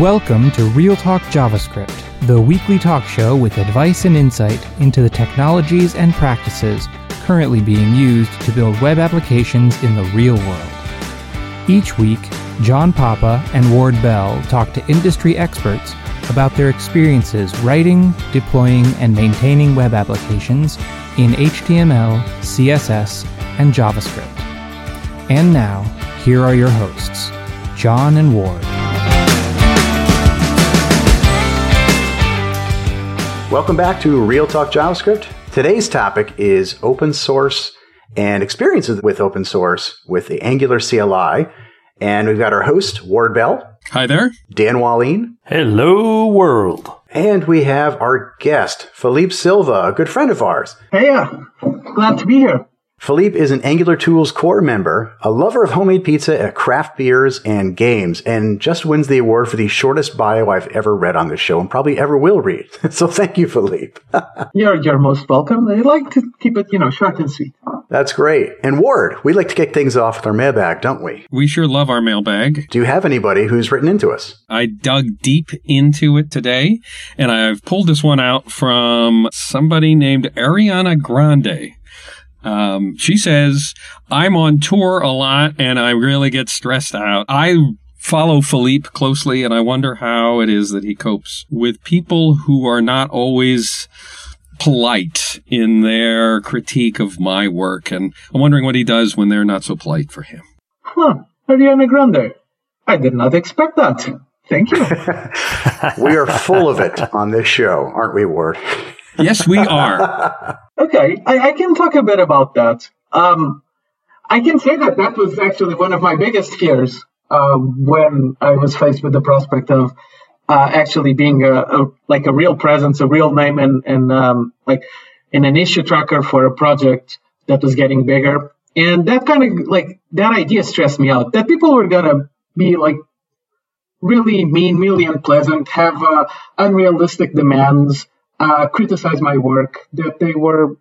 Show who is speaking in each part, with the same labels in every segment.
Speaker 1: Welcome to Real Talk JavaScript, the weekly talk show with advice and insight into the technologies and practices currently being used to build web applications in the real world. Each week, John Papa and Ward Bell talk to industry experts about their experiences writing, deploying, and maintaining web applications in HTML, CSS, and JavaScript. And now, here are your hosts, John and Ward.
Speaker 2: Welcome back to Real Talk JavaScript. Today's topic is open source and experiences with open source with the Angular CLI. And we've got our host, Ward Bell.
Speaker 3: Hi there.
Speaker 2: Dan Wahlin.
Speaker 4: Hello, world.
Speaker 2: And we have our guest, Filipe Silva, a good friend of ours.
Speaker 5: Hey, uh, glad to be here.
Speaker 2: Filipe is an Angular Tools core member, a lover of homemade pizza, craft beers, and games, and just wins the award for the shortest bio I've ever read on this show and probably ever will read. so thank you, Filipe.
Speaker 5: you're, you're most welcome. I like to keep it, you know, short and sweet.
Speaker 2: That's great. And Ward, we like to kick things off with our mailbag, don't we?
Speaker 3: We sure love our mailbag.
Speaker 2: Do you have anybody who's written into us?
Speaker 3: I dug deep into it today, and I've pulled this one out from somebody named Ariana Grande. Um, she says, I'm on tour a lot and I really get stressed out. I follow Filipe closely and I wonder how it is that he copes with people who are not always polite in their critique of my work. And I'm wondering what he does when they're not so polite for him.
Speaker 5: Huh. Ariana Grande. I did not expect that. Thank you.
Speaker 2: we are full of it on this show, aren't we, Ward?
Speaker 3: yes, we are.
Speaker 5: Okay, I, I, can talk a bit about that. Um, I can say that that was actually one of my biggest fears uh, when I was faced with the prospect of uh, actually being a, a, like a real presence, a real name, and and um, like in an issue tracker for a project that was getting bigger. And that kind of like that idea stressed me out. That people were gonna be like really mean, really unpleasant, have uh, unrealistic demands, uh, criticize my work, that they were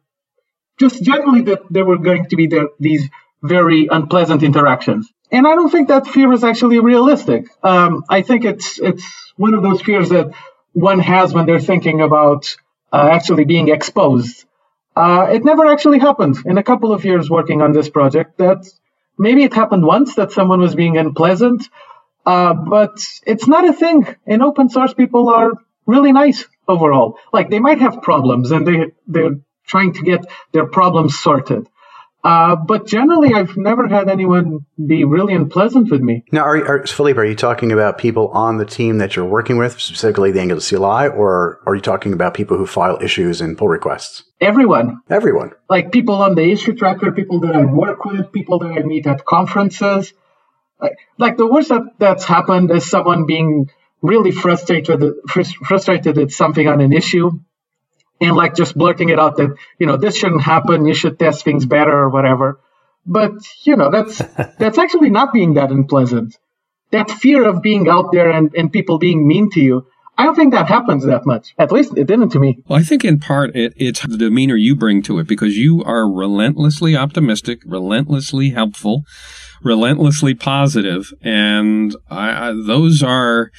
Speaker 5: just generally that there were going to be the, these very unpleasant interactions. And I don't think that fear is actually realistic. Um, I think it's it's one of those fears that one has when they're thinking about uh, actually being exposed. Uh, it never actually happened in a couple of years working on this project. That maybe it happened once that someone was being unpleasant, uh, but it's not a thing. In open source, people are really nice overall. Like they might have problems and they they're trying to get their problems sorted. Uh, but generally, I've never had anyone be really unpleasant with me.
Speaker 2: Now, are, are, Filipe, are you talking about people on the team that you're working with, specifically the Angular CLI, or are you talking about people who file issues and pull requests?
Speaker 5: Everyone.
Speaker 2: Everyone.
Speaker 5: Like people on the issue tracker, people that I work with, people that I meet at conferences. Like, like the worst that, that's happened is someone being really frustrated frustrated at something on an issue and like just blurting it out that you know this shouldn't happen you should test things better or whatever but you know that's that's actually not being that unpleasant that fear of being out there and, and people being mean to you I don't think that happens that much. At least it didn't to me.
Speaker 3: Well, I think in part it, it's the demeanor you bring to it because you are relentlessly optimistic, relentlessly helpful, relentlessly positive, and I, I, those are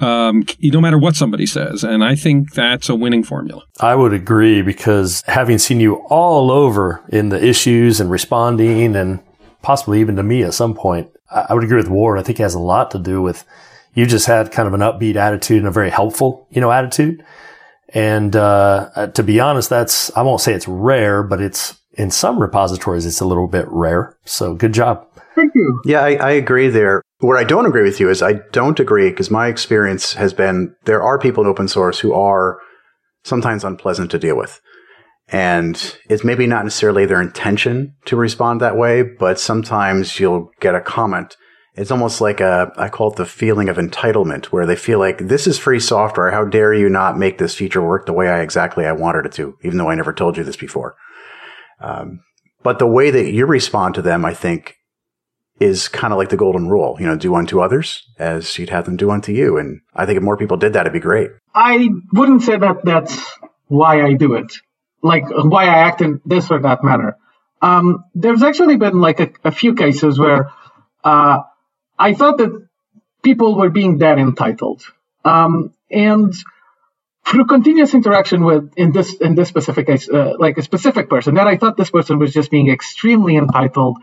Speaker 3: um, no matter what somebody says. And I think that's a winning formula.
Speaker 4: I would agree because having seen you all over in the issues and responding and possibly even to me at some point, I would agree with Ward. I think it has a lot to do with you just had kind of an upbeat attitude and a very helpful, you know, attitude. And, uh, to be honest, that's, I won't say it's rare, but it's in some repositories, it's a little bit rare. So good job.
Speaker 5: Thank you.
Speaker 2: Yeah, I, I agree there. Where I don't agree with you is I don't agree because my experience has been there are people in open source who are sometimes unpleasant to deal with. And it's maybe not necessarily their intention to respond that way, but sometimes you'll get a comment. It's almost like a, I call it the feeling of entitlement where they feel like this is free software. How dare you not make this feature work the way I exactly I wanted it to, even though I never told you this before. Um, but the way that you respond to them, I think is kind of like the golden rule, you know, do unto others as you'd have them do unto you. And I think if more people did that, it'd be great.
Speaker 5: I wouldn't say that that's why I do it, like why I act in this or that manner. Um, there's actually been like a, a few cases where uh, I thought that people were being that entitled. Um, and through continuous interaction with in this in this specific case, uh, like a specific person, that I thought this person was just being extremely entitled.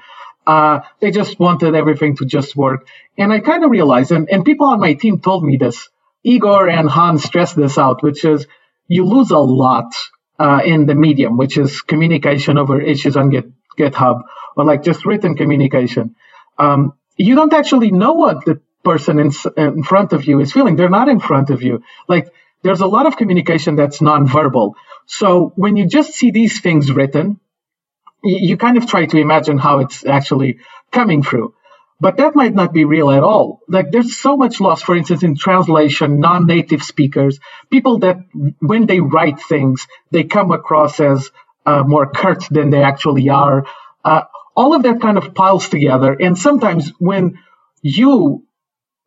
Speaker 5: Uh, they just wanted everything to just work, and I kind of realized, and, and people on my team told me this. Igor and Hans stressed this out, which is you lose a lot uh, in the medium, which is communication over issues on Git, GitHub or like just written communication. Um, you don't actually know what the person in, in front of you is feeling. They're not in front of you. Like there's a lot of communication that's nonverbal. So when you just see these things written, you, kind of try to imagine how it's actually coming through. But that might not be real at all. Like there's so much loss, for instance, in translation, non-native speakers, people that when they write things, they come across as uh, more curt than they actually are. Uh, all of that kind of piles together. And sometimes when you,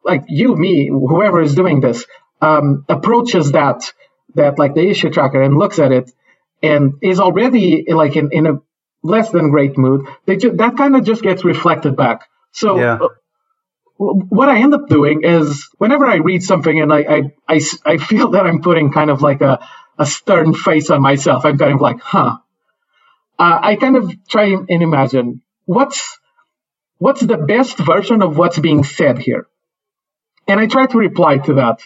Speaker 5: like you, me, whoever is doing this, um, approaches that, that like the issue tracker and looks at it and is already like in, in a less than great mood, they ju- that kind of just gets reflected back. So yeah. uh, what I end up doing is whenever I read something and I, I, I, I, feel that I'm putting kind of like a, a stern face on myself, I'm kind of like, huh. Uh, I kind of try and imagine what's what's the best version of what's being said here, and I try to reply to that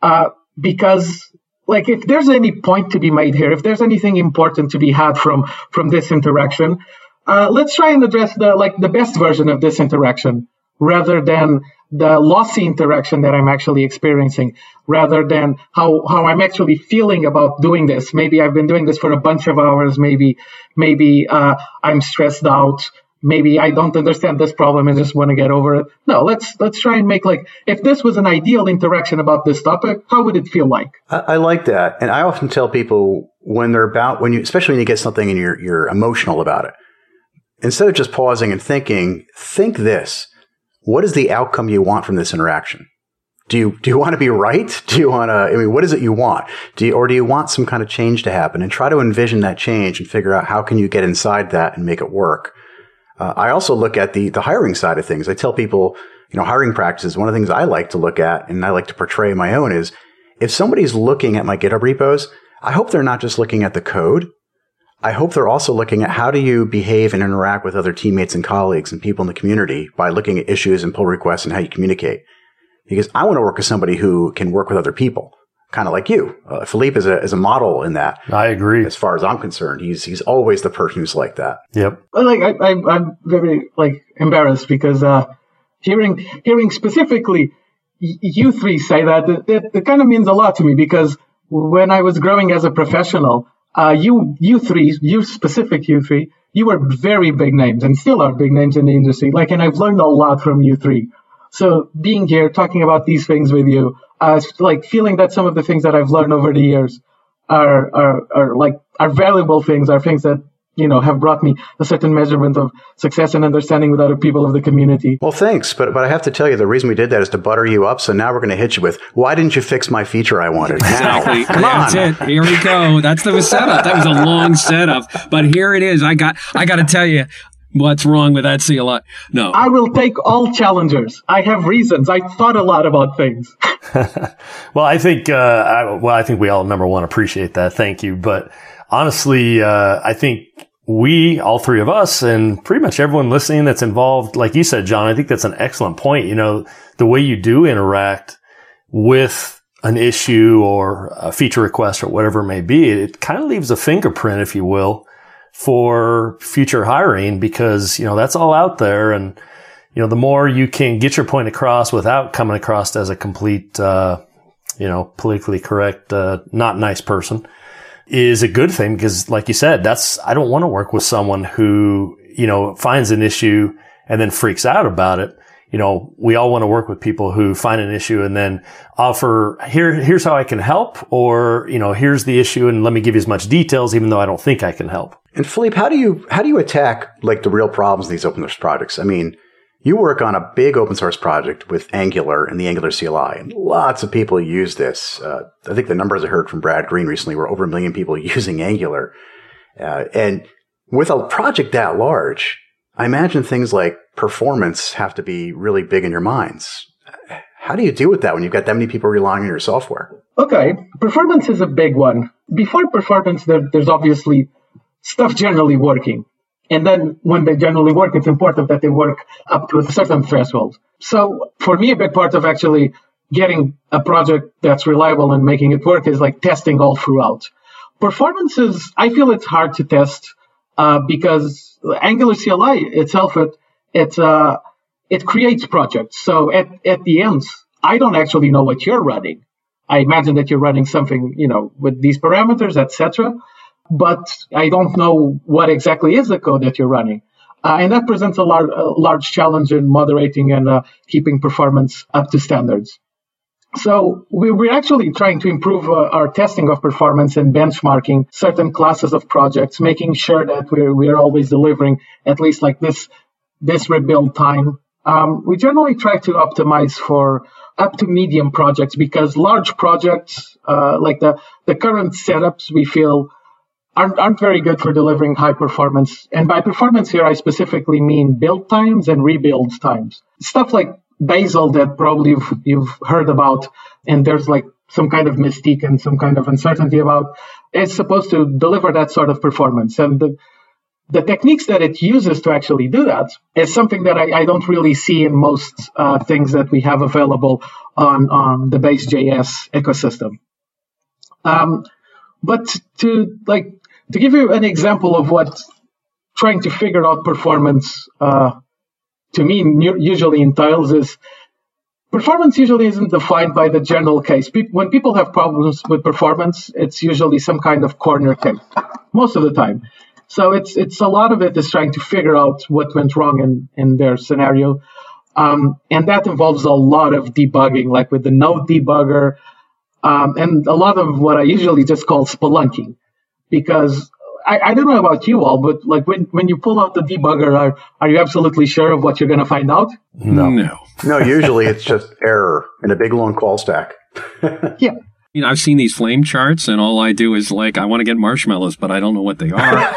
Speaker 5: uh, because like if there's any point to be made here, if there's anything important to be had from from this interaction, uh, let's try and address the like the best version of this interaction rather than the lossy interaction that I'm actually experiencing, rather than how, how I'm actually feeling about doing this. Maybe I've been doing this for a bunch of hours. Maybe, maybe, uh, I'm stressed out. Maybe I don't understand this problem and just want to get over it. No, let's, let's try and make like, if this was an ideal interaction about this topic, how would it feel like?
Speaker 2: I, I like that. And I often tell people when they're about, when you, especially when you get something and you're, you're emotional about it, instead of just pausing and thinking, think this. What is the outcome you want from this interaction? Do you, do you want to be right? Do you want to, I mean, what is it you want? Do you, or do you want some kind of change to happen and try to envision that change and figure out how can you get inside that and make it work? Uh, I also look at the, the hiring side of things. I tell people, you know, hiring practices, one of the things I like to look at and I like to portray my own is if somebody's looking at my GitHub repos, I hope they're not just looking at the code. I hope they're also looking at how do you behave and interact with other teammates and colleagues and people in the community by looking at issues and pull requests and how you communicate. Because I want to work with somebody who can work with other people, kind of like you. Uh, Filipe is a, is a model in that.
Speaker 4: I agree.
Speaker 2: As far as I'm concerned, he's, he's always the person who's like that.
Speaker 4: Yep.
Speaker 5: Like, I, I, am very, like, embarrassed because, uh, hearing, hearing specifically you three say that, it, it kind of means a lot to me because when I was growing as a professional, uh, you, you three, you specific you three, you were very big names and still are big names in the industry. Like, and I've learned a lot from you three. So being here, talking about these things with you, uh, like feeling that some of the things that I've learned over the years are, are, are like, are valuable things, are things that you know, have brought me a certain measurement of success and understanding with other people of the community.
Speaker 2: Well, thanks, but but I have to tell you, the reason we did that is to butter you up. So now we're going to hit you with, why didn't you fix my feature I wanted?
Speaker 3: Exactly.
Speaker 2: Now, come
Speaker 3: That's
Speaker 2: on.
Speaker 3: it. Here we go. That's the setup. That was a long setup, but here it is. I got I got to tell you. What's wrong with that CLI? No.
Speaker 5: I will take all challengers. I have reasons. I thought a lot about things.
Speaker 4: well, I think, uh, I, well, I think we all, number one, appreciate that. Thank you. But honestly, uh, I think we, all three of us, and pretty much everyone listening that's involved, like you said, John, I think that's an excellent point. You know, the way you do interact with an issue or a feature request or whatever it may be, it kind of leaves a fingerprint, if you will, for future hiring because, you know, that's all out there. And, you know, the more you can get your point across without coming across as a complete, uh, you know, politically correct, uh, not nice person, is a good thing because like you said, that's, I don't want to work with someone who, you know, finds an issue and then freaks out about it. You know, we all want to work with people who find an issue and then offer here, here's how I can help or, you know, here's the issue and let me give you as much details, even though I don't think I can help.
Speaker 2: And Filipe, how do you, how do you attack like the real problems in these open source projects? I mean, you work on a big open source project with Angular and the Angular CLI, and lots of people use this. Uh, I think the numbers I heard from Brad Green recently were over a million people using Angular. Uh, and with a project that large, I imagine things like performance have to be really big in your minds. how do you deal with that when you've got that many people relying on your software?
Speaker 5: Okay, performance is a big one. Before performance, there, there's obviously stuff generally working. And then when they generally work, it's important that they work up to a certain threshold. So for me, a big part of actually getting a project that's reliable and making it work is like testing all throughout. Performance is, I feel it's hard to test uh, because Angular CLI itself, it, it, uh, it creates projects. So at, at the end, I don't actually know what you're running. I imagine that you're running something, you know, with these parameters, etc. But I don't know what exactly is the code that you're running. Uh, and that presents a, lar- a, large challenge in moderating and uh, keeping performance up to standards. So we, we're actually trying to improve uh, our testing of performance and benchmarking certain classes of projects, making sure that we're, we're always delivering at least like this, this rebuild time. Um, we generally try to optimize for up to medium projects because large projects, uh, like the, the current setups, we feel aren't, aren't very good for delivering high performance. And by performance here, I specifically mean build times and rebuild times. Stuff like Bazel that probably you've, you've heard about, and there's like some kind of mystique and some kind of uncertainty about, is supposed to deliver that sort of performance. And the, the techniques that it uses to actually do that is something that I, I don't really see in most uh, things that we have available on, on the base JS ecosystem. Um, but to like to give you an example of what trying to figure out performance uh, to me usually entails is performance usually isn't defined by the general case. when people have problems with performance, it's usually some kind of corner case most of the time. So it's it's a lot of it is trying to figure out what went wrong in in their scenario, um, and that involves a lot of debugging, like with the node debugger, um, and a lot of what I usually just call spelunking, because I, I, don't know about you all, but like when, when you pull out the debugger, are, are you absolutely sure of what you're going to find out?
Speaker 3: No. No.
Speaker 2: no, usually it's just error in a big long call stack.
Speaker 5: yeah.
Speaker 3: You know, I've seen these flame charts, and all I do is like, I want to get marshmallows, but I don't know what they are.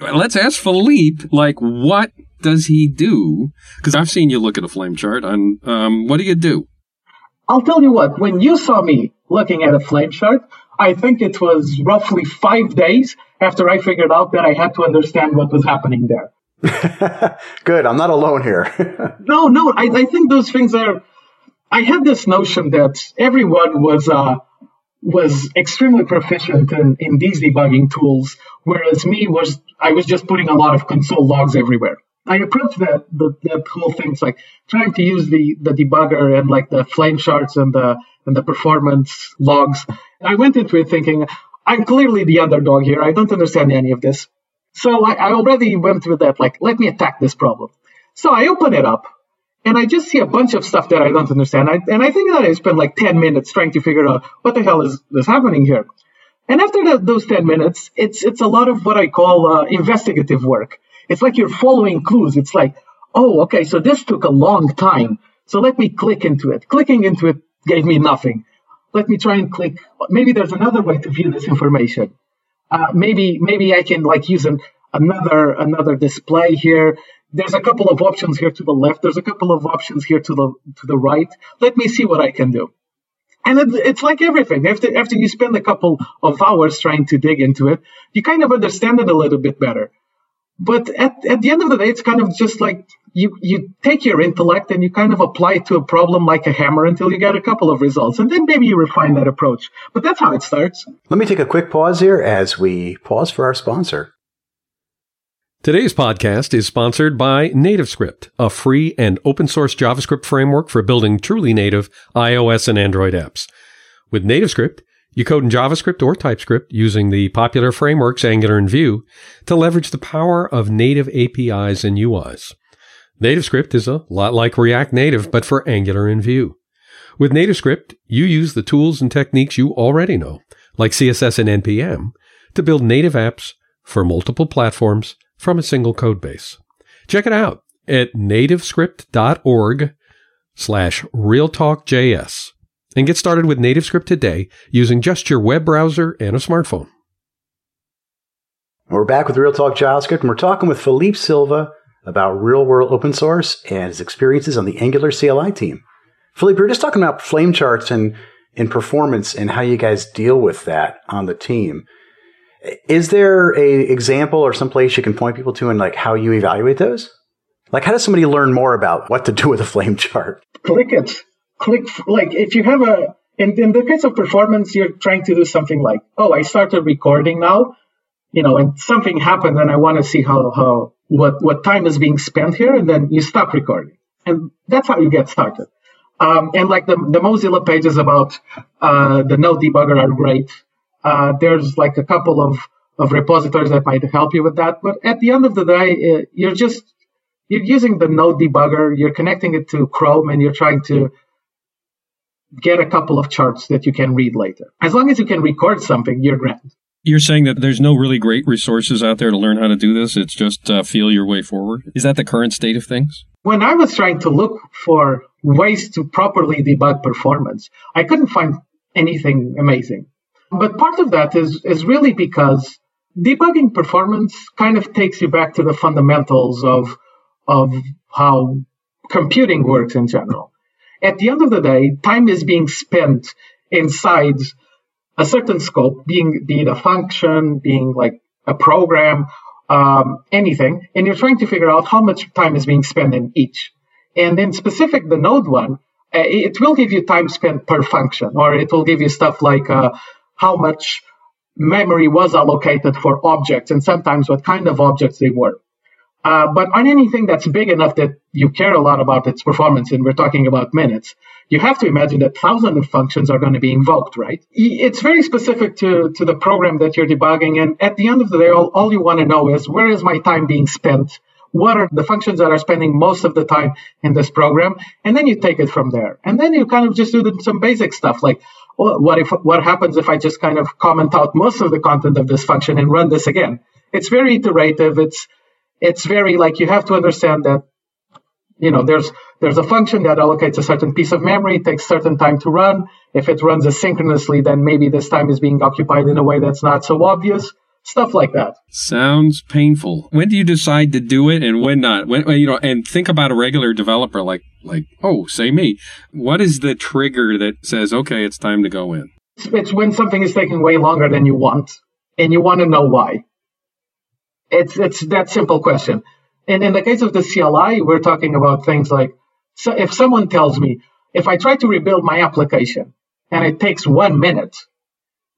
Speaker 3: Let's ask Filipe, like, what does he do? Because I've seen you look at a flame chart, and um, what do you do?
Speaker 5: I'll tell you what, when you saw me looking at a flame chart, I think it was roughly five days after I figured out that I had to understand what was happening there.
Speaker 2: Good. I'm not alone here.
Speaker 5: no, no. I, I, think those things are. I had this notion that everyone was uh, was extremely proficient in, in these debugging tools, whereas me was I was just putting a lot of console logs everywhere. I approached that that whole thing it's like trying to use the the debugger and like the flame charts and the and the performance logs. I went into it thinking I'm clearly the underdog here. I don't understand any of this. So I, I already went through that like let me attack this problem. So I open it up and I just see a bunch of stuff that I don't understand. I, and I think that I spent like 10 minutes trying to figure out what the hell is, is happening here. And after the, those 10 minutes, it's, it's a lot of what I call uh, investigative work. It's like you're following clues. It's like, oh, okay, so this took a long time. So let me click into it. Clicking into it gave me nothing. Let me try and click. Maybe there's another way to view this information. Uh, maybe maybe I can like use an, another another display here. There's a couple of options here to the left. There's a couple of options here to the to the right. Let me see what I can do. And it, it's like everything. After after you spend a couple of hours trying to dig into it, you kind of understand it a little bit better. But at, at the end of the day, it's kind of just like you, you take your intellect and you kind of apply it to a problem like a hammer until you get a couple of results. And then maybe you refine that approach. But that's how it starts.
Speaker 2: Let me take a quick pause here as we pause for our sponsor.
Speaker 6: Today's podcast is sponsored by NativeScript, a free and open source JavaScript framework for building truly native iOS and Android apps. With NativeScript, you code in JavaScript or TypeScript using the popular frameworks Angular and Vue to leverage the power of native APIs and UIs. NativeScript is a lot like React Native, but for Angular and Vue. With NativeScript, you use the tools and techniques you already know, like CSS and NPM, to build native apps for multiple platforms from a single code base. Check it out at nativescript.org slash realtalkjs and get started with NativeScript today using just your web browser and a smartphone.
Speaker 2: We're back with Real Talk JavaScript, and we're talking with Filipe Silva about real world open source and his experiences on the Angular CLI team. Filipe, we are just talking about flame charts and, and performance and how you guys deal with that on the team. Is there a example or some place you can point people to and like how you evaluate those? Like how does somebody learn more about what to do with a flame chart?
Speaker 5: Click it. Click like if you have a in, in the case of performance, you're trying to do something like, oh, I started recording now, you know, and something happened and I want to see how, how, what, what time is being spent here. And then you stop recording. And that's how you get started. Um, and like the, the Mozilla pages about uh, the node debugger are great. Uh, there's like a couple of, of repositories that might help you with that. But at the end of the day, uh, you're just you're using the node debugger, you're connecting it to Chrome, and you're trying to get a couple of charts that you can read later. As long as you can record something, you're grand.
Speaker 3: You're saying that there's no really great resources out there to learn how to do this. It's just uh, feel your way forward. Is that the current state of things?
Speaker 5: When I was trying to look for ways to properly debug performance, I couldn't find anything amazing. But part of that is, is really because debugging performance kind of takes you back to the fundamentals of, of how computing works in general at the end of the day, time is being spent inside a certain scope, being be it a function, being like a program, um, anything, and you're trying to figure out how much time is being spent in each. And in specific, the node one, uh, it will give you time spent per function, or it will give you stuff like uh, how much memory was allocated for objects, and sometimes what kind of objects they were. Uh, but on anything that's big enough that you care a lot about its performance, and we're talking about minutes, you have to imagine that thousands of functions are going to be invoked, right? It's very specific to, to the program that you're debugging. And at the end of the day, all, all you want to know is where is my time being spent? What are the functions that are spending most of the time in this program? And then you take it from there. And then you kind of just do some basic stuff like, what if what happens if I just kind of comment out most of the content of this function and run this again? It's very iterative. It's it's very like you have to understand that you know there's there's a function that allocates a certain piece of memory it takes certain time to run. If it runs asynchronously then maybe this time is being occupied in a way that's not so obvious. Stuff like that.
Speaker 3: Sounds painful. When do you decide to do it and when not? When you know and think about a regular developer like like oh say me. What is the trigger that says okay it's time to go in?
Speaker 5: It's when something is taking way longer than you want and you want to know why it's it's that simple question. And in the case of the CLI, we're talking about things like so if someone tells me if I try to rebuild my application and it takes one minute,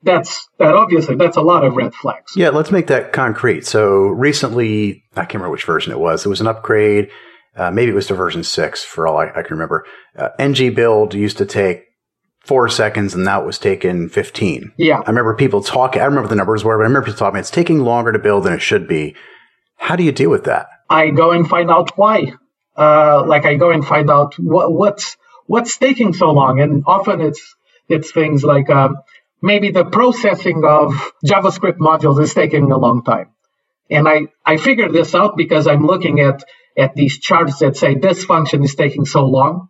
Speaker 5: that's that obviously that's a lot of red flags.
Speaker 2: Yeah, let's make that concrete. So recently, I can't remember which version it was. It was an upgrade. Uh, maybe it was to version six for all I, I can remember. Uh, ng build used to take four seconds and that was taken 15.
Speaker 5: Yeah.
Speaker 2: I remember people talking, I remember the numbers were, but I remember people talking, it's taking longer to build than it should be. How do you deal with that?
Speaker 5: I go and find out why. Uh, like I go and find out what, what's, what's taking so long. And often it's, it's things like, uh, maybe the processing of JavaScript modules is taking a long time. And I, I figured this out because I'm looking at, at these charts that say this function is taking so long.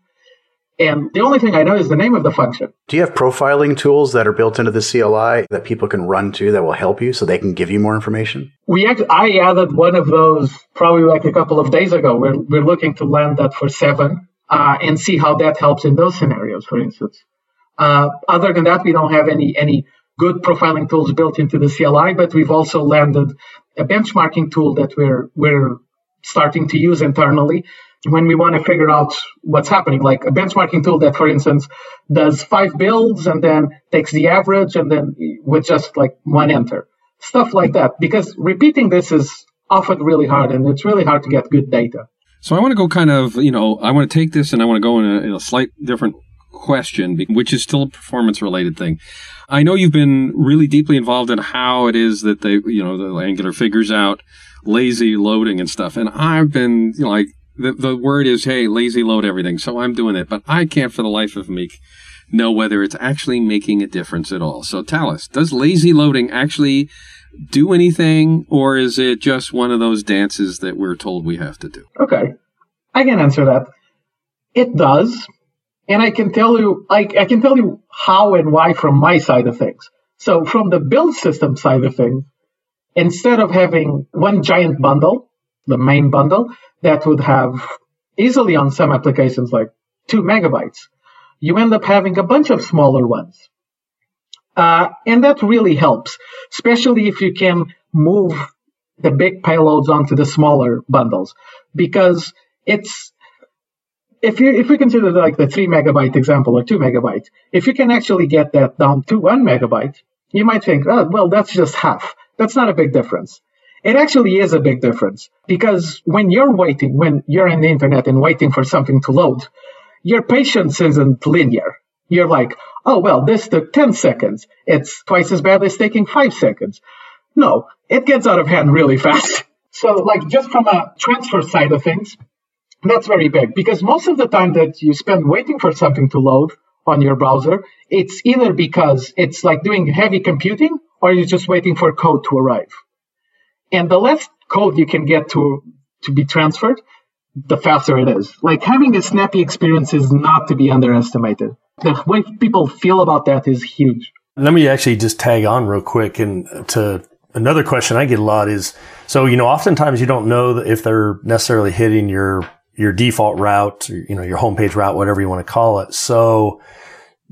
Speaker 5: And the only thing I know is the name of the function.
Speaker 2: Do you have profiling tools that are built into the CLI that people can run to that will help you so they can give you more information?
Speaker 5: We act- I added one of those probably like a couple of days ago. We're, we're looking to land that for seven uh, and see how that helps in those scenarios, for instance. Uh, other than that, we don't have any, any good profiling tools built into the CLI, but we've also landed a benchmarking tool that we're, we're starting to use internally when we want to figure out what's happening, like a benchmarking tool that, for instance, does five builds and then takes the average and then with just like one enter, stuff like that. Because repeating this is often really hard and it's really hard to get good data.
Speaker 3: So I want to go kind of, you know, I want to take this and I want to go in a, in a slight different question, which is still a performance related thing. I know you've been really deeply involved in how it is that they, you know, the Angular figures out lazy loading and stuff. And I've been, you know, like the, the word is, hey, lazy load everything. So I'm doing it, but I can't for the life of me know whether it's actually making a difference at all. So Talis, does lazy loading actually do anything or is it just one of those dances that we're told we have to do?
Speaker 5: Okay. I can answer that. It does. And I can tell you, I, I can tell you how and why from my side of things. So from the build system side of things, instead of having one giant bundle, the main bundle, that would have easily on some applications like two megabytes, you end up having a bunch of smaller ones. Uh, and that really helps, especially if you can move the big payloads onto the smaller bundles, because it's if you if we consider like the three megabyte example or two megabyte, if you can actually get that down to one megabyte, you might think, oh, well, that's just half. That's not a big difference. It actually is a big difference because when you're waiting, when you're in the internet and waiting for something to load, your patience isn't linear. You're like, oh, well, this took 10 seconds. It's twice as bad as taking five seconds. No, it gets out of hand really fast. So, like, just from a transfer side of things, that's very big because most of the time that you spend waiting for something to load on your browser, it's either because it's like doing heavy computing or you're just waiting for code to arrive. And the less code you can get to, to be transferred, the faster it is. Like having a snappy experience is not to be underestimated. The way people feel about that is huge.
Speaker 4: Let me actually just tag on real quick and to another question I get a lot is, so, you know, oftentimes you don't know if they're necessarily hitting your, your default route, you know, your homepage route, whatever you want to call it. So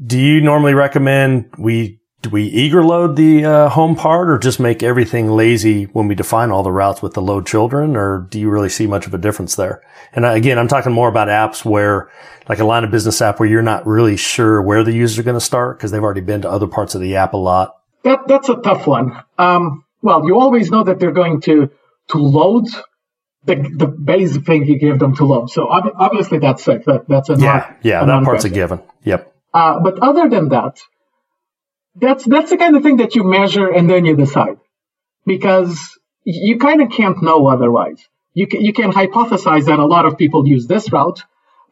Speaker 4: do you normally recommend we do we eager load the uh, home part or just make everything lazy when we define all the routes with the load children or do you really see much of a difference there? And again i'm talking more about apps where like a line of business app where you're not really sure where the users are going to start because they've already been to other parts of the app a lot.
Speaker 5: That, that's a tough one. Um, well you always know that they're going to to load the, the base thing you give them to load. So obviously that's that, that's a
Speaker 4: yeah yeah that part's a given. Yep.
Speaker 5: Uh, but other than that that's that's the kind of thing that you measure and then you decide because you kind of can't know otherwise. You can, you can hypothesize that a lot of people use this route,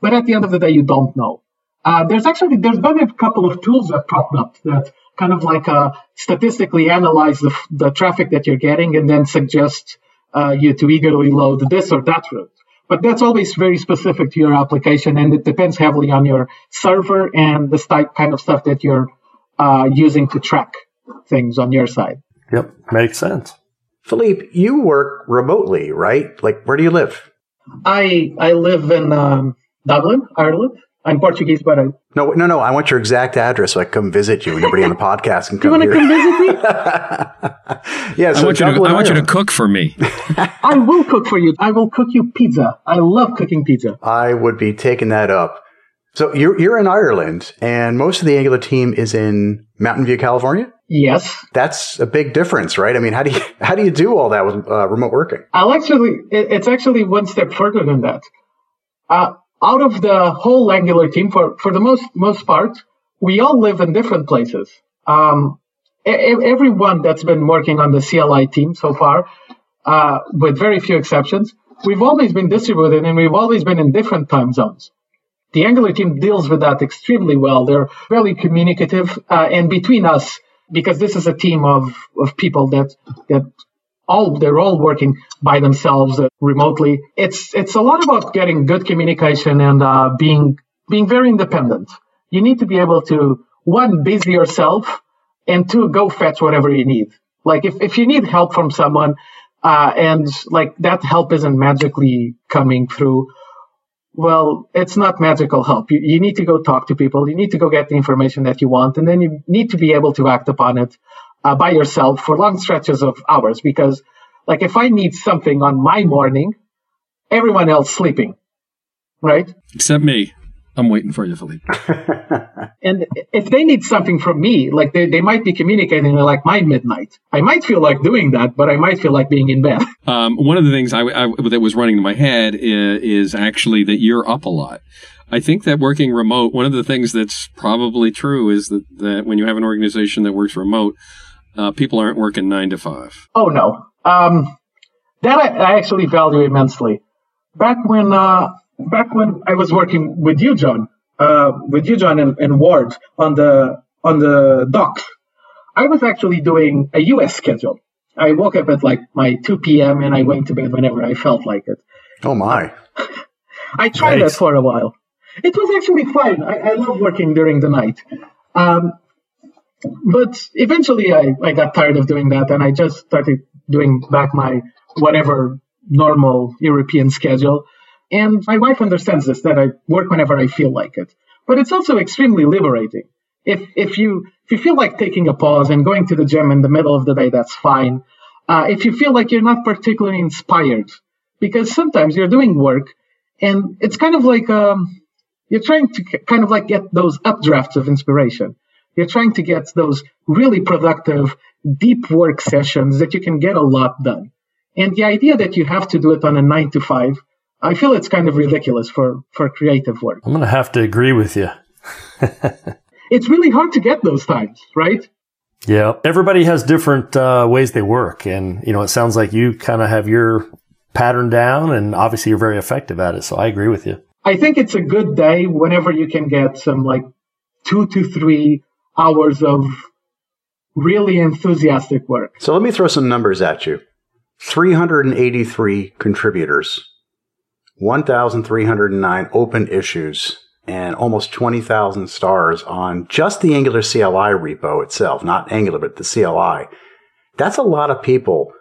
Speaker 5: but at the end of the day, you don't know. Uh, there's actually there's been a couple of tools that popped up that kind of like uh, statistically analyze the, the traffic that you're getting and then suggest uh, you to eagerly load this or that route. But that's always very specific to your application, and it depends heavily on your server and the type kind of stuff that you're uh, using to track things on your side.
Speaker 4: Yep, makes sense.
Speaker 2: Filipe, you work remotely, right? Like, where do you live?
Speaker 5: I I live in um, Dublin, Ireland. I'm Portuguese, but I
Speaker 2: no no no. I want your exact address so I can come visit you. and everybody on the podcast can come.
Speaker 5: You want to come visit me?
Speaker 2: yeah, so
Speaker 3: I want, you to, I want you to cook for me.
Speaker 5: I will cook for you. I will cook you pizza. I love cooking pizza.
Speaker 2: I would be taking that up. So you're you're in Ireland, and most of the Angular team is in Mountain View, California.
Speaker 5: Yes,
Speaker 2: that's a big difference, right? I mean, how do you how do you do all that with uh, remote working?
Speaker 5: I'll actually, it's actually one step further than that. Uh, out of the whole Angular team, for for the most most part, we all live in different places. Um, everyone that's been working on the CLI team so far, uh, with very few exceptions, we've always been distributed and we've always been in different time zones the Angular team deals with that extremely well. They're very communicative, uh, and between us, because this is a team of, of people that that all they're all working by themselves uh, remotely. It's it's a lot about getting good communication and uh, being being very independent. You need to be able to one busy yourself and two go fetch whatever you need. Like if, if you need help from someone uh, and like that help isn't magically coming through well, it's not magical help. You, you, need to go talk to people. You need to go get the information that you want, and then you need to be able to act upon it uh, by yourself for long stretches of hours. Because, like, if I need something on my morning, everyone else sleeping, right?
Speaker 3: Except me. I'm waiting for you, Filipe.
Speaker 5: and if they need something from me, like they, they might be communicating like my midnight. I might feel like doing that, but I might feel like being in bed.
Speaker 3: Um, one of the things I, I, that was running in my head is, is actually that you're up a lot. I think that working remote, one of the things that's probably true is that, that when you have an organization that works remote, uh, people aren't working nine to five.
Speaker 5: Oh, no. Um, that I, I, actually value immensely. Back when uh, back when I was working with you, John, uh, with you, John, and, and Ward on the on the docs, I was actually doing a U.S. schedule. I woke up at like my 2 p.m. and I went to bed whenever I felt like it.
Speaker 2: Oh my!
Speaker 5: I tried nice. that for a while. It was actually fine. I, I love working during the night. Um, but eventually I, I got tired of doing that and I just started doing back my whatever normal European schedule. And my wife understands this that I work whenever I feel like it. But it's also extremely liberating. If if you if you feel like taking a pause and going to the gym in the middle of the day, that's fine. Uh, if you feel like you're not particularly inspired, because sometimes you're doing work and it's kind of like um, you're trying to kind of like get those updrafts of inspiration. You're trying to get those really productive, deep work sessions that you can get a lot done. And the idea that you have to do it on a nine to five, I feel it's kind of ridiculous for, for creative work.
Speaker 4: I'm going to have to agree with you.
Speaker 5: it's really hard to get those times, right?
Speaker 4: Yeah. Everybody has different uh, ways they work. And, you know, it sounds like you kind of have your pattern down and obviously you're very effective at it. So I agree with you.
Speaker 5: I think it's a good day whenever you can get some like two to three hours of really enthusiastic work.
Speaker 2: So let me throw some numbers at you 383 contributors, 1,309 open issues, and almost 20,000 stars on just the Angular CLI repo itself, not Angular, but the CLI. That's a lot of people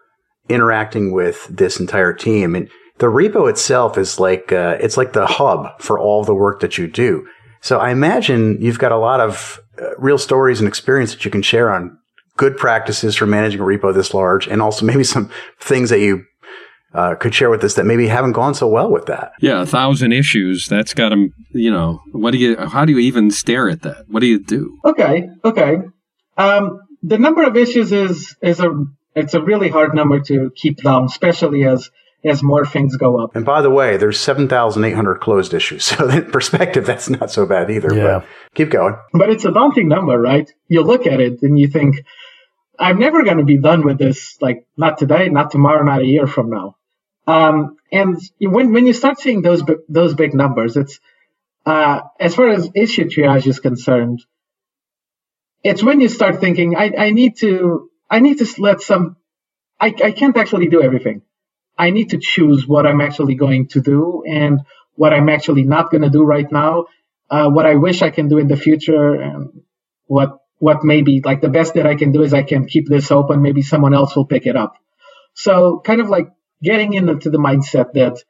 Speaker 2: interacting with this entire team. And the repo itself is like, uh, it's like the hub for all the work that you do. So I imagine you've got a lot of uh, real stories and experience that you can share on good practices for managing a repo this large and also maybe some things that you uh, could share with us that maybe haven't gone so well with that.
Speaker 3: Yeah, a thousand issues. That's got them. you know, what do you, how do you even stare at that? What do you do?
Speaker 5: Okay, okay. Um, the number of issues is, is a, it's a really hard number to keep down, especially as as more things go up.
Speaker 2: And by the way, there's 7,800 closed issues. So in perspective, that's not so bad either. Yeah. But keep going.
Speaker 5: But it's a daunting number, right? You look at it and you think, I'm never going to be done with this. Like not today, not tomorrow, not a year from now. Um, and when, when you start seeing those, those big numbers, it's, uh, as far as issue triage is concerned, it's when you start thinking, I, I need to, I need to let some, I, I can't actually do everything. I need to choose what I'm actually going to do and what I'm actually not going to do right now, uh, what I wish I can do in the future, and what what maybe like the best that I can do is I can keep this open. Maybe someone else will pick it up. So kind of like getting into the mindset that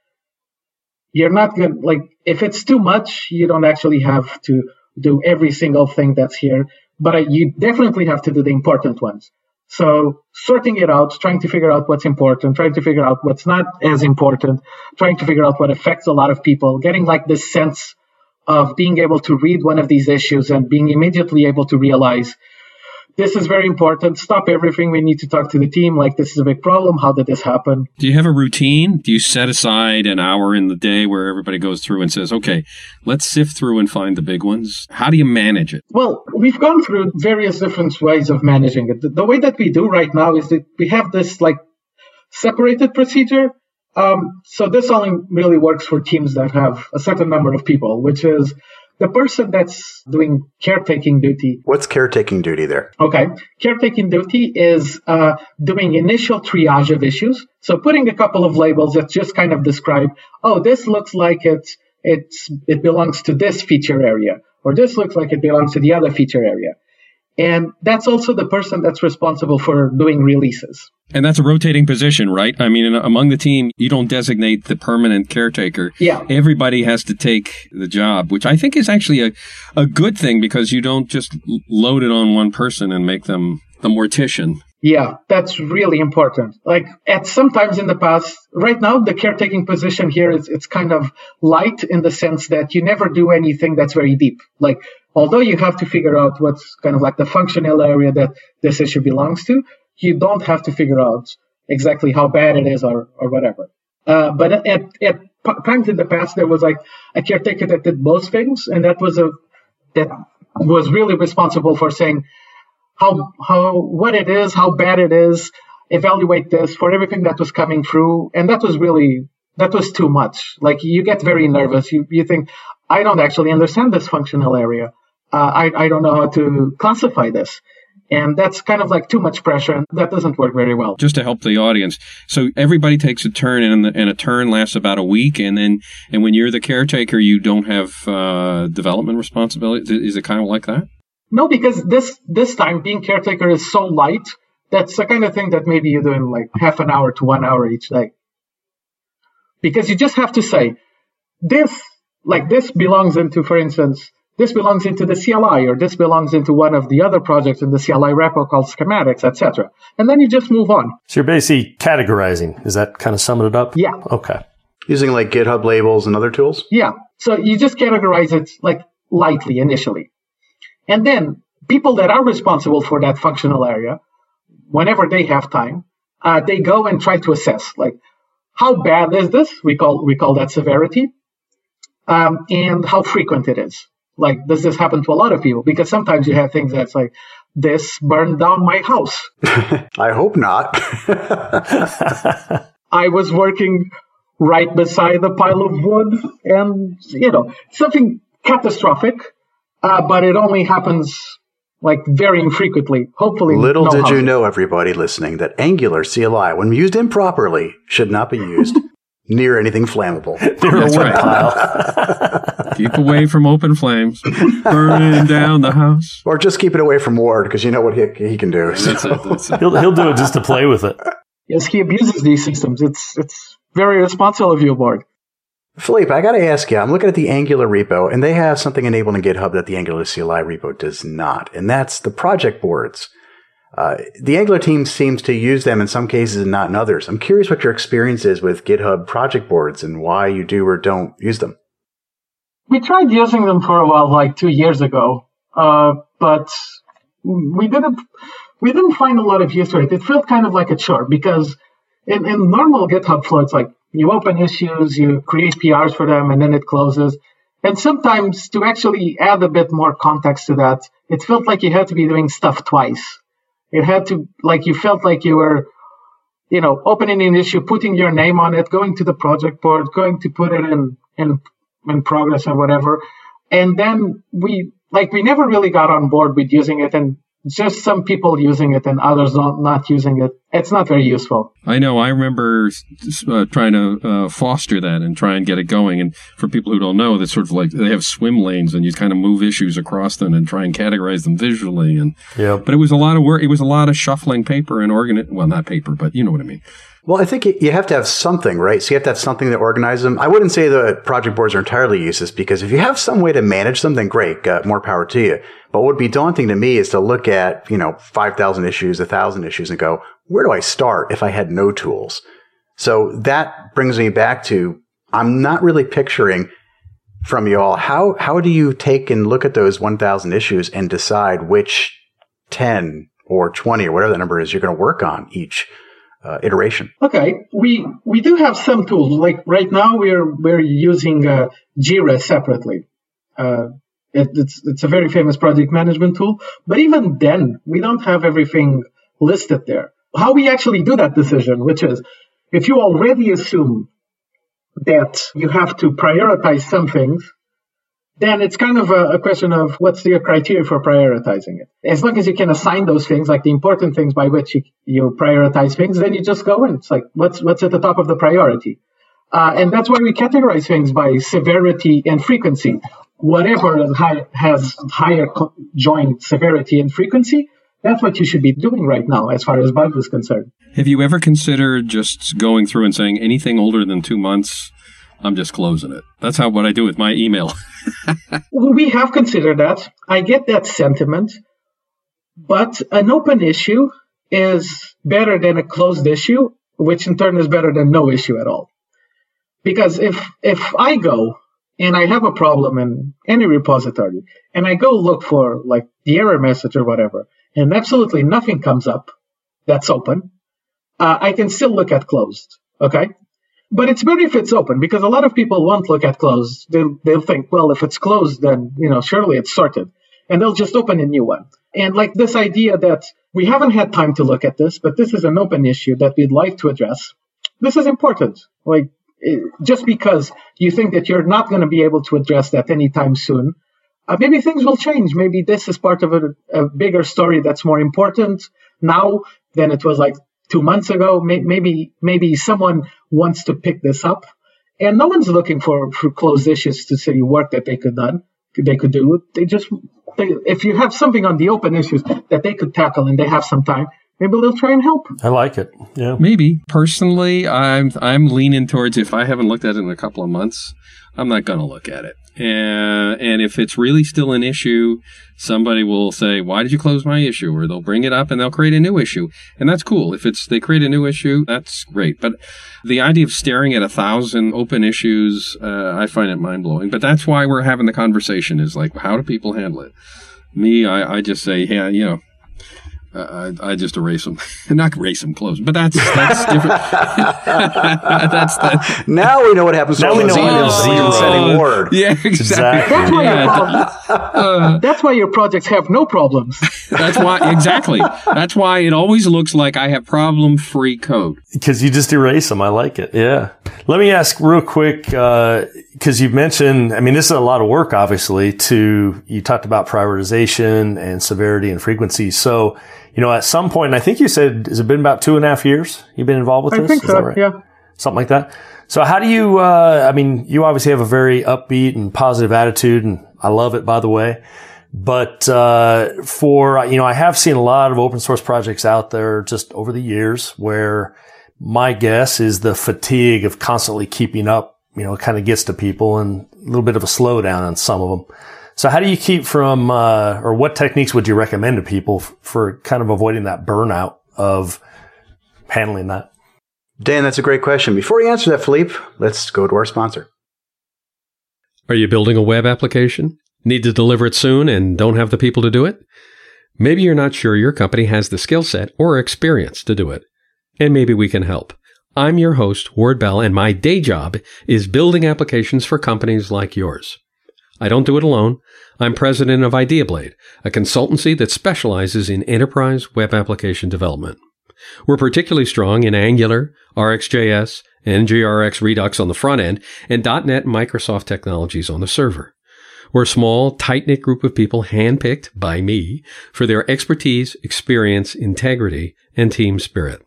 Speaker 5: you're not going like if it's too much, you don't actually have to do every single thing that's here, but uh, you definitely have to do the important ones. So sorting it out, trying to figure out what's important, trying to figure out what's not as important, trying to figure out what affects a lot of people, getting like this sense of being able to read one of these issues and being immediately able to realize this is very important. Stop everything. We need to talk to the team. Like, this is a big problem. How did this happen?
Speaker 3: Do you have a routine? Do you set aside an hour in the day where everybody goes through and says, okay, let's sift through and find the big ones? How do you manage it?
Speaker 5: Well, we've gone through various different ways of managing it. The, the way that we do right now is that we have this like separated procedure. Um, so this only really works for teams that have a certain number of people, which is the person that's doing caretaking duty.
Speaker 2: What's caretaking duty there?
Speaker 5: Okay. Caretaking duty is uh, doing initial triage of issues. So putting a couple of labels that just kind of describe, oh, this looks like it's, it's, it belongs to this feature area, or this looks like it belongs to the other feature area. And that's also the person that's responsible for doing releases.
Speaker 3: And that's a rotating position, right? I mean, among the team, you don't designate the permanent caretaker.
Speaker 5: Yeah.
Speaker 3: Everybody has to take the job, which I think is actually a, a good thing because you don't just load it on one person and make them the mortician.
Speaker 5: Yeah, that's really important. Like at sometimes in the past, right now the caretaking position here is it's kind of light in the sense that you never do anything that's very deep. Like although you have to figure out what's kind of like the functional area that this issue belongs to, you don't have to figure out exactly how bad it is or, or whatever. Uh, but at, at times in the past, there was like a caretaker that did both things, and that was a that was really responsible for saying how how what it is, how bad it is, evaluate this for everything that was coming through, and that was really that was too much. Like you get very nervous. You you think I don't actually understand this functional area uh, I, I don't know how to classify this. And that's kind of like too much pressure, and that doesn't work very well.
Speaker 3: Just to help the audience, so everybody takes a turn, and, the, and a turn lasts about a week, and then and when you're the caretaker, you don't have uh, development responsibility. Is it kind of like that?
Speaker 5: No, because this this time being caretaker is so light. That's the kind of thing that maybe you do in like half an hour to one hour each day. because you just have to say this, like this belongs into, for instance, this belongs into the CLI or this belongs into one of the other projects in the CLI repo called schematics, etc. And then you just move on.
Speaker 4: So you're basically categorizing. Is that kind of summing it up?
Speaker 5: Yeah.
Speaker 4: Okay.
Speaker 2: Using like GitHub labels and other tools?
Speaker 5: Yeah. So you just categorize it like lightly initially. And then people that are responsible for that functional area, whenever they have time, uh, they go and try to assess like how bad is this? We call we call that severity, um, and how frequent it is. Like, does this happen to a lot of people? Because sometimes you have things that's like, this burned down my house.
Speaker 2: I hope not.
Speaker 5: I was working right beside a pile of wood, and you know something catastrophic, uh, but it only happens like very infrequently. Hopefully,
Speaker 2: little
Speaker 5: no
Speaker 2: did you know, everybody listening, that Angular CLI, when used improperly, should not be used near anything flammable.
Speaker 4: They're a
Speaker 3: That's
Speaker 4: wood
Speaker 3: right.
Speaker 4: pile.
Speaker 3: Keep away from open flames, burning down the house.
Speaker 2: Or just keep it away from Ward because you know what he, he can do.
Speaker 3: That's it. That's it.
Speaker 4: he'll, he'll do it just to play with it.
Speaker 5: Yes, he abuses these systems. It's it's very responsible of you, Ward.
Speaker 2: Filipe, I got to ask you, I'm looking at the Angular repo, and they have something enabled in GitHub that the Angular CLI repo does not, and that's the project boards. Uh, the Angular team seems to use them in some cases and not in others. I'm curious what your experience is with GitHub project boards and why you do or don't use them.
Speaker 5: We tried using them for a while, like two years ago, uh, but we didn't we didn't find a lot of use for it. It felt kind of like a chore because in, in normal GitHub flow, it's like you open issues, you create PRs for them, and then it closes. And sometimes to actually add a bit more context to that, it felt like you had to be doing stuff twice. It had to like you felt like you were, you know, opening an issue, putting your name on it, going to the project board, going to put it in in in progress or whatever. And then we like we never really got on board with using it and just some people using it and others not, not using it. It's not very useful.
Speaker 3: I know. I remember uh, trying to uh, foster that and try and get it going. And for people who don't know, that's sort of like they have swim lanes, and you kind of move issues across them and try and categorize them visually. And
Speaker 4: Yeah.
Speaker 3: but it was a lot of work. It was a lot of shuffling paper and organ. Well, not paper, but you know what I mean.
Speaker 2: Well, I think you have to have something, right? So you have to have something that organizes them. I wouldn't say the project boards are entirely useless because if you have some way to manage them, then great, more power to you. But what would be daunting to me is to look at, you know, 5,000 issues, 1,000 issues and go, where do I start if I had no tools? So that brings me back to, I'm not really picturing from you all, how, how do you take and look at those 1,000 issues and decide which 10 or 20 or whatever the number is you're going to work on each uh, iteration?
Speaker 5: Okay, we we do have some tools. Like right now, we're we're using uh, Jira separately. Uh, it, it's it's a very famous project management tool. But even then, we don't have everything listed there. How we actually do that decision, which is if you already assume that you have to prioritize some things, then it's kind of a, a question of what's your criteria for prioritizing it. As long as you can assign those things, like the important things by which you, you prioritize things, then you just go in. It's like what's what's at the top of the priority, uh, and that's why we categorize things by severity and frequency. Whatever high, has higher joint severity and frequency, that's what you should be doing right now, as far as bug is concerned.
Speaker 3: Have you ever considered just going through and saying anything older than two months? I'm just closing it. That's how what I do with my email.
Speaker 5: We have considered that. I get that sentiment, but an open issue is better than a closed issue, which in turn is better than no issue at all. Because if if I go and I have a problem in any repository and I go look for like the error message or whatever, and absolutely nothing comes up that's open, uh, I can still look at closed. Okay. But it's better if it's open because a lot of people won't look at closed. They'll, they'll think, well, if it's closed, then, you know, surely it's sorted. And they'll just open a new one. And like this idea that we haven't had time to look at this, but this is an open issue that we'd like to address. This is important. Like, eh, just because you think that you're not going to be able to address that anytime soon, uh, maybe things will change. Maybe this is part of a, a bigger story that's more important now than it was like two months ago. Maybe maybe someone wants to pick this up, and no one's looking for for closed issues to see work that they could done they could do. They just they, if you have something on the open issues that they could tackle and they have some time, maybe they'll try and help.
Speaker 4: I like it. Yeah.
Speaker 3: Maybe personally, I'm I'm leaning towards if I haven't looked at it in a couple of months, I'm not going to look at it. And and if it's really still an issue, somebody will say, "Why did you close my issue?" Or they'll bring it up and they'll create a new issue, and that's cool. If it's they create a new issue, that's great. But the idea of staring at a thousand open issues, uh, I find it mind blowing. But that's why we're having the conversation. Is like, how do people handle it? Me, I, I just say, yeah, you know, I, I just erase them, not erase them, close. But that's that's different.
Speaker 2: that's the now we know what happens.
Speaker 4: Now we know
Speaker 2: when
Speaker 4: zero
Speaker 2: setting word.
Speaker 3: Yeah, exactly.
Speaker 5: That's why,
Speaker 3: Yeah,
Speaker 5: your prob- that's why your projects have no problems.
Speaker 3: that's why exactly. That's why it always looks like I have problem-free code.
Speaker 4: Because you just erase them. I like it. Yeah. Let me ask real quick, uh, because you've mentioned, I mean, this is a lot of work, obviously, to, you talked about prioritization and severity and frequency. So, you know, at some point, I think you said, has it been about two and a half years you've been involved with
Speaker 5: I
Speaker 4: this?
Speaker 5: think
Speaker 4: Is
Speaker 5: so.
Speaker 4: that right?
Speaker 5: Yeah.
Speaker 4: Something like that. So how do you, uh, I mean, you obviously have a very upbeat and positive attitude and I love it, by the way. But, uh, for, you know, I have seen a lot of open source projects out there just over the years where my guess is the fatigue of constantly keeping up, you know, kind of gets to people and a little bit of a slowdown on some of them. So how do you keep from, uh, or what techniques would you recommend to people f- for kind of avoiding that burnout of handling that?
Speaker 2: Dan, that's a great question. Before you answer that, Filipe, let's go to our sponsor.
Speaker 6: Are you building a web application? Need to deliver it soon and don't have the people to do it? Maybe you're not sure your company has the skill set or experience to do it. And maybe we can help. I'm your host, Ward Bell, and my day job is building applications for companies like yours. I don't do it alone. I'm president of IdeaBlade, a consultancy that specializes in enterprise web application development. We're particularly strong in Angular, RxJS, NGRX Redux on the front end, and .NET and Microsoft technologies on the server. We're a small, tight-knit group of people handpicked by me for their expertise, experience, integrity, and team spirit.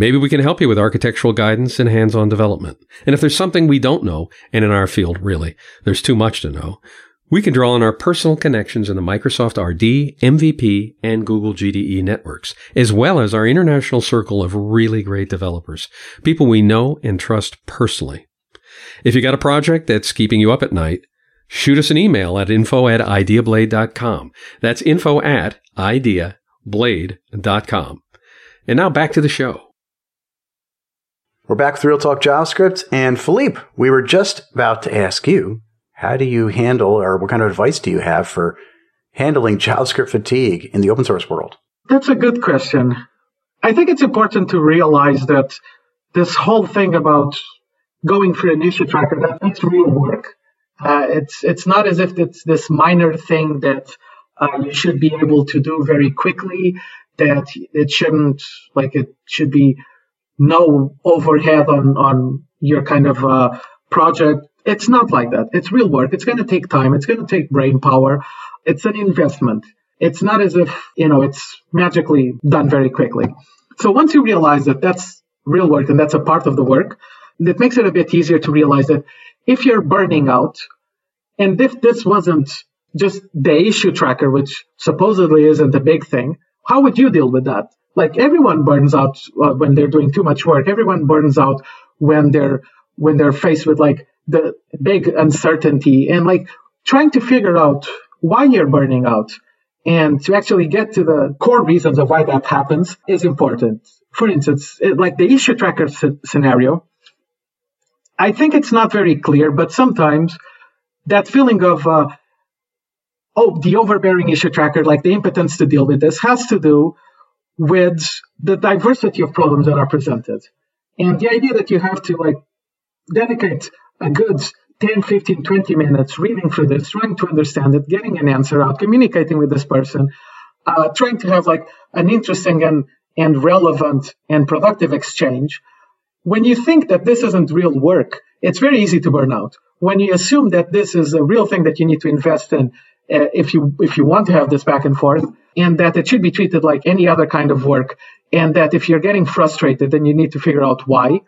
Speaker 6: Maybe we can help you with architectural guidance and hands-on development. And if there's something we don't know, and in our field, really, there's too much to know, we can draw on our personal connections in the Microsoft RD, MVP, and Google GDE networks, as well as our international circle of really great developers, people we know and trust personally. If you got a project that's keeping you up at night, shoot us an email at info at ideablade.com. That's info at ideablade.com. And now back to the show.
Speaker 2: We're back with Real Talk JavaScript. And Filipe, we were just about to ask you, how do you handle or what kind of advice do you have for handling JavaScript fatigue in the open source world?
Speaker 5: That's a good question. I think it's important to realize that this whole thing about going for an issue tracker, that, that's real work. Uh, it's it's not as if it's this minor thing that uh, you should be able to do very quickly. That it shouldn't like it should be no overhead on on your kind of uh, project. It's not like that. It's real work. It's going to take time. It's going to take brain power. It's an investment. It's not as if you know it's magically done very quickly. So once you realize that that's real work and that's a part of the work, that makes it a bit easier to realize that if you're burning out, and if this wasn't just the issue tracker, which supposedly isn't a big thing, how would you deal with that? Like everyone burns out uh, when they're doing too much work. Everyone burns out when they're when they're faced with like the big uncertainty and like trying to figure out why you're burning out and to actually get to the core reasons of why that happens is important. For instance, it, like the issue tracker s- scenario, I think it's not very clear, but sometimes that feeling of uh, oh the overbearing issue tracker like the impotence to deal with this has to do with the diversity of problems that are presented and the idea that you have to like dedicate a good 10 15 20 minutes reading through this trying to understand it getting an answer out communicating with this person uh, trying to have like an interesting and and relevant and productive exchange when you think that this isn't real work, it's very easy to burn out. When you assume that this is a real thing that you need to invest in, uh, if you if you want to have this back and forth, and that it should be treated like any other kind of work, and that if you're getting frustrated, then you need to figure out why.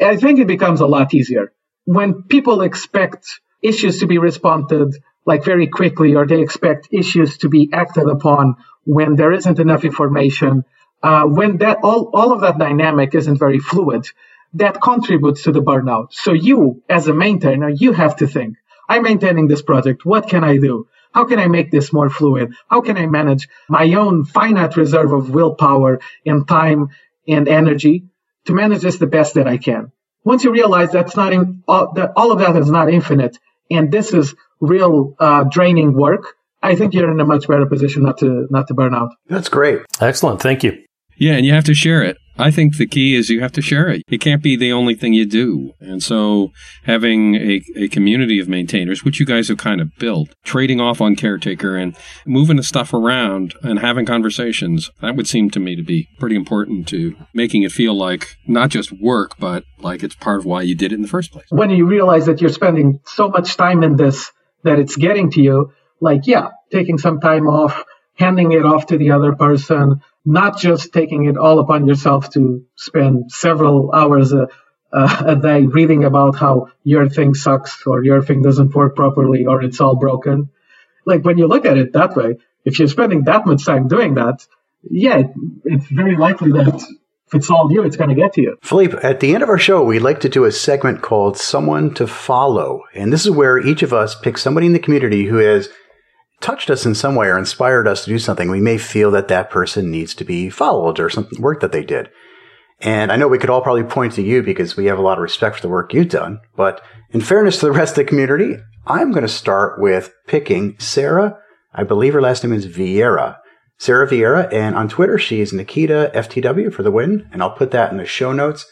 Speaker 5: I think it becomes a lot easier when people expect issues to be responded like very quickly, or they expect issues to be acted upon when there isn't enough information. uh, when that all, all of that dynamic isn't very fluid, that contributes to the burnout. So you, as a maintainer, you have to think, I'm maintaining this project. What can I do? How can I make this more fluid? How can I manage my own finite reserve of willpower and time and energy to manage this the best that I can? Once you realize that's not in, all, that all of that is not infinite, and this is real uh, draining work, I think you're in a much better position not to not to burn out.
Speaker 2: That's great.
Speaker 4: Excellent. Thank you.
Speaker 3: Yeah, and you have to share it. I think the key is you have to share it. It can't be the only thing you do. And so having a, a community of maintainers, which you guys have kind of built, trading off on caretaker and moving the stuff around and having conversations, that would seem to me to be pretty important to making it feel like not just work, but like it's part of why you did it in the first place.
Speaker 5: When you realize that you're spending so much time in this that it's getting to you, like, yeah, taking some time off, handing it off to the other person, not just taking it all upon yourself to spend several hours a, a day reading about how your thing sucks or your thing doesn't work properly or it's all broken. Like when you look at it that way, if you're spending that much time doing that, yeah, it's very likely that if it's all you, it's going to get to you.
Speaker 2: Filipe, at the end of our show, we'd like to do a segment called Someone to Follow. And this is where each of us picks somebody in the community who has touched us in some way or inspired us to do something, we may feel that that person needs to be followed or some work that they did. And I know we could all probably point to you because we have a lot of respect for the work you've done. But in fairness to the rest of the community, I'm going to start with picking Sarah. I believe her last name is Vieira. Sarah Vieira. And on Twitter, she is Nikita FTW for the win. And I'll put that in the show notes.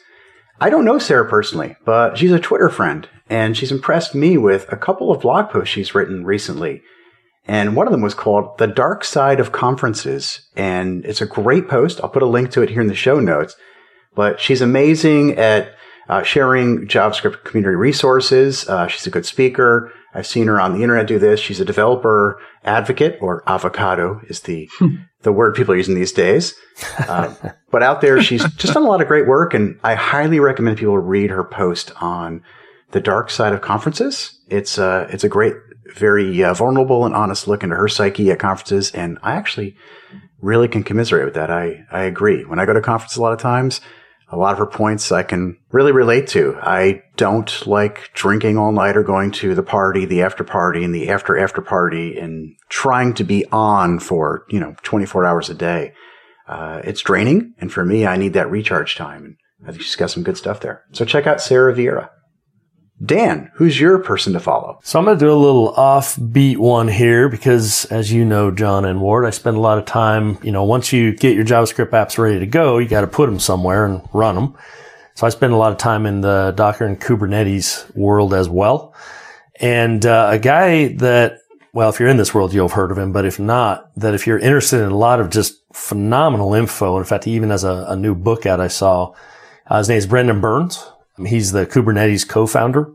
Speaker 2: I don't know Sarah personally, but she's a Twitter friend and she's impressed me with a couple of blog posts she's written recently and one of them was called The Dark Side of Conferences. And it's a great post. I'll put a link to it here in the show notes. But she's amazing at uh, sharing JavaScript community resources. Uh, she's a good speaker. I've seen her on the internet do this. She's a developer advocate, or avocado is the the word people are using these days. Uh, but out there, she's just done a lot of great work, and I highly recommend people read her post on the dark side of conferences. It's uh, it's a great very uh, vulnerable and honest look into her psyche at conferences. And I actually really can commiserate with that. I, I agree. When I go to conferences a lot of times, a lot of her points I can really relate to. I don't like drinking all night or going to the party, the after party and the after after party and trying to be on for, you know, 24 hours a day. Uh, it's draining. And for me, I need that recharge time. And I think she's got some good stuff there. So check out Sarah Vieira. Dan, who's your person to follow?
Speaker 4: So I'm going to do a little offbeat one here because as you know, John and Ward, I spend a lot of time, you know, once you get your JavaScript apps ready to go, you got to put them somewhere and run them. So I spend a lot of time in the Docker and Kubernetes world as well. And uh, a guy that, well, if you're in this world, you'll have heard of him, but if not, that if you're interested in a lot of just phenomenal info, in fact, he even has a, a new book out I saw. Uh, his name is Brendan Burns. He's the Kubernetes co-founder,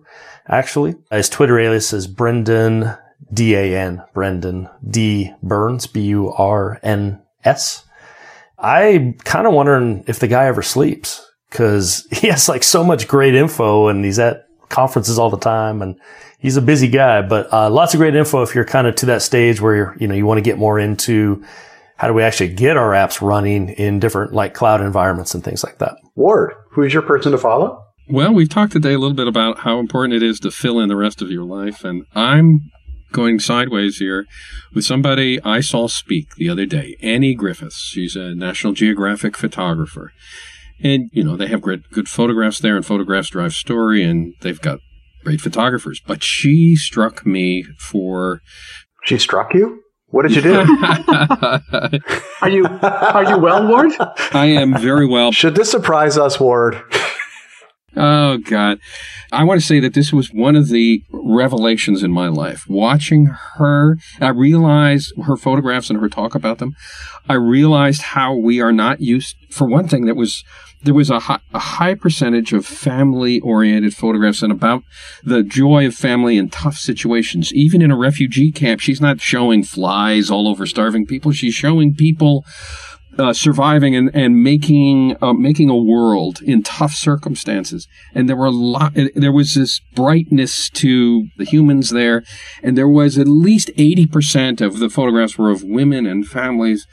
Speaker 4: actually. His Twitter alias is Brendan D-A-N, Brendan D Burns, B-U-R-N-S. I kind of wondering if the guy ever sleeps because he has like so much great info and he's at conferences all the time and he's a busy guy, but uh, lots of great info if you're kind of to that stage where you're, you know, you want to get more into how do we actually get our apps running in different like cloud environments and things like that.
Speaker 2: Ward, who's your person to follow?
Speaker 3: Well, we've talked today a little bit about how important it is to fill in the rest of your life, and I'm going sideways here with somebody I saw speak the other day, Annie Griffiths. She's a National Geographic photographer. And, you know, they have great, good photographs there, and photographs drive story, and they've got great photographers. But she struck me for.
Speaker 2: She struck you? What did you do?
Speaker 5: are you are you well, Ward?
Speaker 3: I am very well.
Speaker 2: Should this surprise us, Ward?
Speaker 3: Oh, God. I want to say that this was one of the revelations in my life. Watching her, I realized her photographs and her talk about them. I realized how we are not used, for one thing, that was, there was a high, a high percentage of family oriented photographs and about the joy of family in tough situations. Even in a refugee camp, she's not showing flies all over starving people. She's showing people uh, surviving and, and making uh, making a world in tough circumstances. And there were a lot. There was this brightness to the humans there, and there was at least eighty percent of the photographs were of women and families.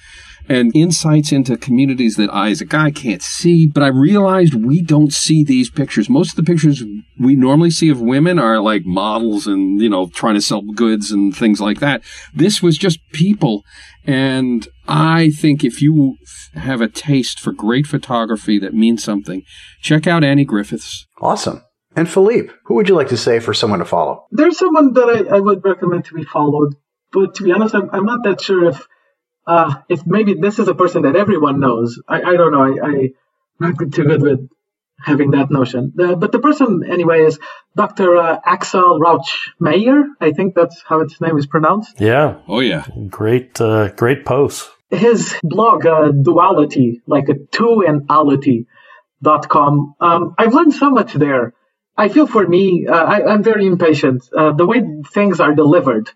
Speaker 3: And insights into communities that I, as a guy, can't see. But I realized we don't see these pictures. Most of the pictures we normally see of women are like models and, you know, trying to sell goods and things like that. This was just people. And I think if you have a taste for great photography that means something, check out Annie Griffiths.
Speaker 2: Awesome. And Filipe, who would you like to say for someone to follow?
Speaker 5: There's someone that I, I would recommend to be followed, but to be honest, I'm, I'm not that sure if uh, if maybe this is a person that everyone knows. I, I don't know. I, I'm not too good with having that notion. The, but the person, anyway, is Dr. Uh, Axel Rauschmayer. I think that's how its name is pronounced.
Speaker 4: Yeah.
Speaker 3: Oh, yeah.
Speaker 4: Great, uh, great post.
Speaker 5: His blog, uh, Duality, like a two and ality dot com. Um, I've learned so much there. I feel for me, uh, I, am very impatient. Uh, the way things are delivered,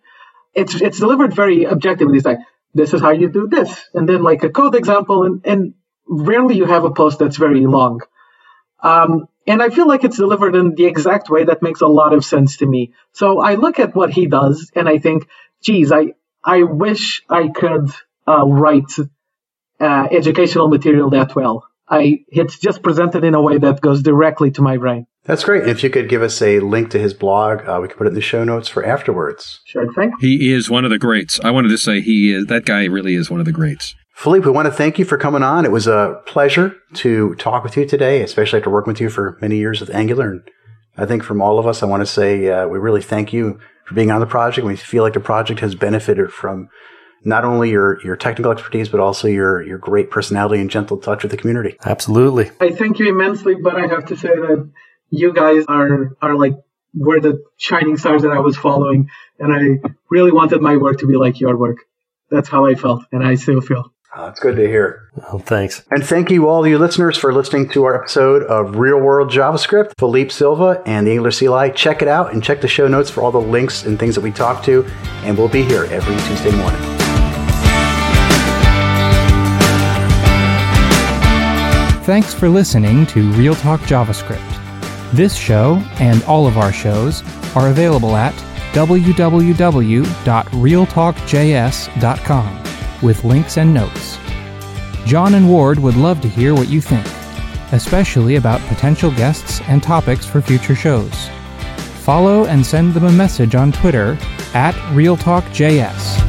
Speaker 5: it's it's delivered very objectively. It's like this is how you do this, and then like a code example, and, and rarely you have a post that's very long. Um, and I feel like it's delivered in the exact way that makes a lot of sense to me. So I look at what he does, and I think, geez, I I wish I could uh, write uh, educational material that well. I it's just presented in a way that goes directly to my brain.
Speaker 2: That's great. And If you could give us a link to his blog, uh, we could put it in the show notes for afterwards.
Speaker 5: Sure thing.
Speaker 3: He is one of the greats. I wanted to say he is that guy really is one of the greats.
Speaker 2: Filipe, we want to thank you for coming on. It was a pleasure to talk with you today, especially after working with you for many years with Angular. And I think from all of us, I want to say uh, we really thank you for being on the project. We feel like the project has benefited from not only your, your technical expertise, but also your, your great personality and gentle touch with the community.
Speaker 4: Absolutely.
Speaker 5: I thank you immensely, but I have to say that you guys are are like were the shining stars that I was following, and I really wanted my work to be like your work. That's how I felt, and I still feel.
Speaker 2: Uh, oh, that's good to hear.
Speaker 4: Well, thanks.
Speaker 2: And thank you, all you listeners, for listening to our episode of Real World JavaScript. Filipe Silva and the Angular CLI. Check it out and check the show notes for all the links and things that we talked to. And we'll be here every Tuesday morning.
Speaker 1: Thanks for listening to Real Talk JavaScript. This show and all of our shows are available at www.realtalkjs.com with links and notes. John and Ward would love to hear what you think, especially about potential guests and topics for future shows. Follow and send them a message on Twitter at RealTalkJS.